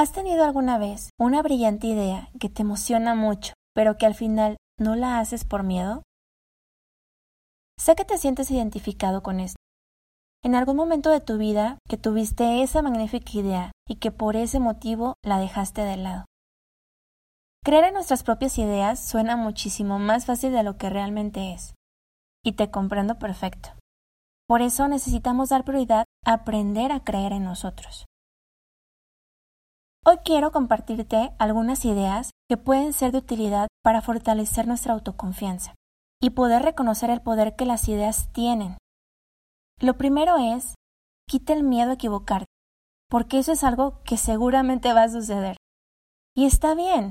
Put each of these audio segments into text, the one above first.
¿Has tenido alguna vez una brillante idea que te emociona mucho, pero que al final no la haces por miedo? Sé que te sientes identificado con esto. En algún momento de tu vida que tuviste esa magnífica idea y que por ese motivo la dejaste de lado. Creer en nuestras propias ideas suena muchísimo más fácil de lo que realmente es. Y te comprendo perfecto. Por eso necesitamos dar prioridad a aprender a creer en nosotros. Hoy quiero compartirte algunas ideas que pueden ser de utilidad para fortalecer nuestra autoconfianza y poder reconocer el poder que las ideas tienen. Lo primero es, quita el miedo a equivocarte, porque eso es algo que seguramente va a suceder. Y está bien.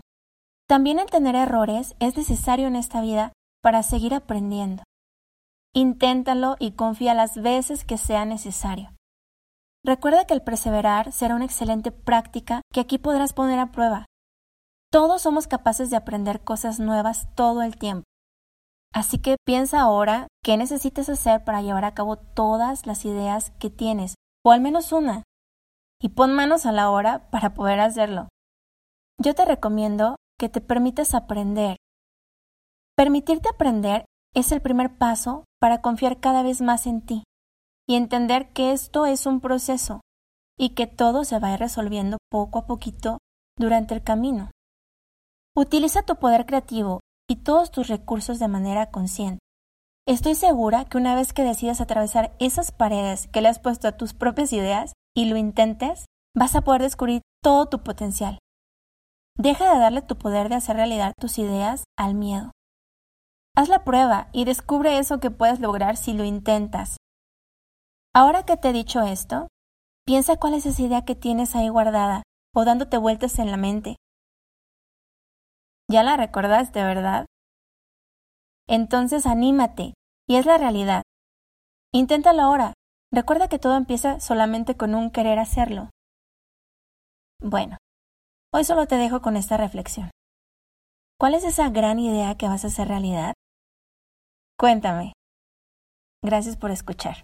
También el tener errores es necesario en esta vida para seguir aprendiendo. Inténtalo y confía las veces que sea necesario. Recuerda que el perseverar será una excelente práctica que aquí podrás poner a prueba. Todos somos capaces de aprender cosas nuevas todo el tiempo. Así que piensa ahora qué necesitas hacer para llevar a cabo todas las ideas que tienes, o al menos una, y pon manos a la obra para poder hacerlo. Yo te recomiendo que te permitas aprender. Permitirte aprender es el primer paso para confiar cada vez más en ti y entender que esto es un proceso y que todo se va a ir resolviendo poco a poquito durante el camino. Utiliza tu poder creativo y todos tus recursos de manera consciente. Estoy segura que una vez que decidas atravesar esas paredes que le has puesto a tus propias ideas y lo intentes, vas a poder descubrir todo tu potencial. Deja de darle tu poder de hacer realidad tus ideas al miedo. Haz la prueba y descubre eso que puedes lograr si lo intentas. Ahora que te he dicho esto, piensa cuál es esa idea que tienes ahí guardada o dándote vueltas en la mente. Ya la recordaste, ¿verdad? Entonces anímate y es la realidad. Inténtalo ahora. Recuerda que todo empieza solamente con un querer hacerlo. Bueno, hoy solo te dejo con esta reflexión. ¿Cuál es esa gran idea que vas a hacer realidad? Cuéntame. Gracias por escuchar.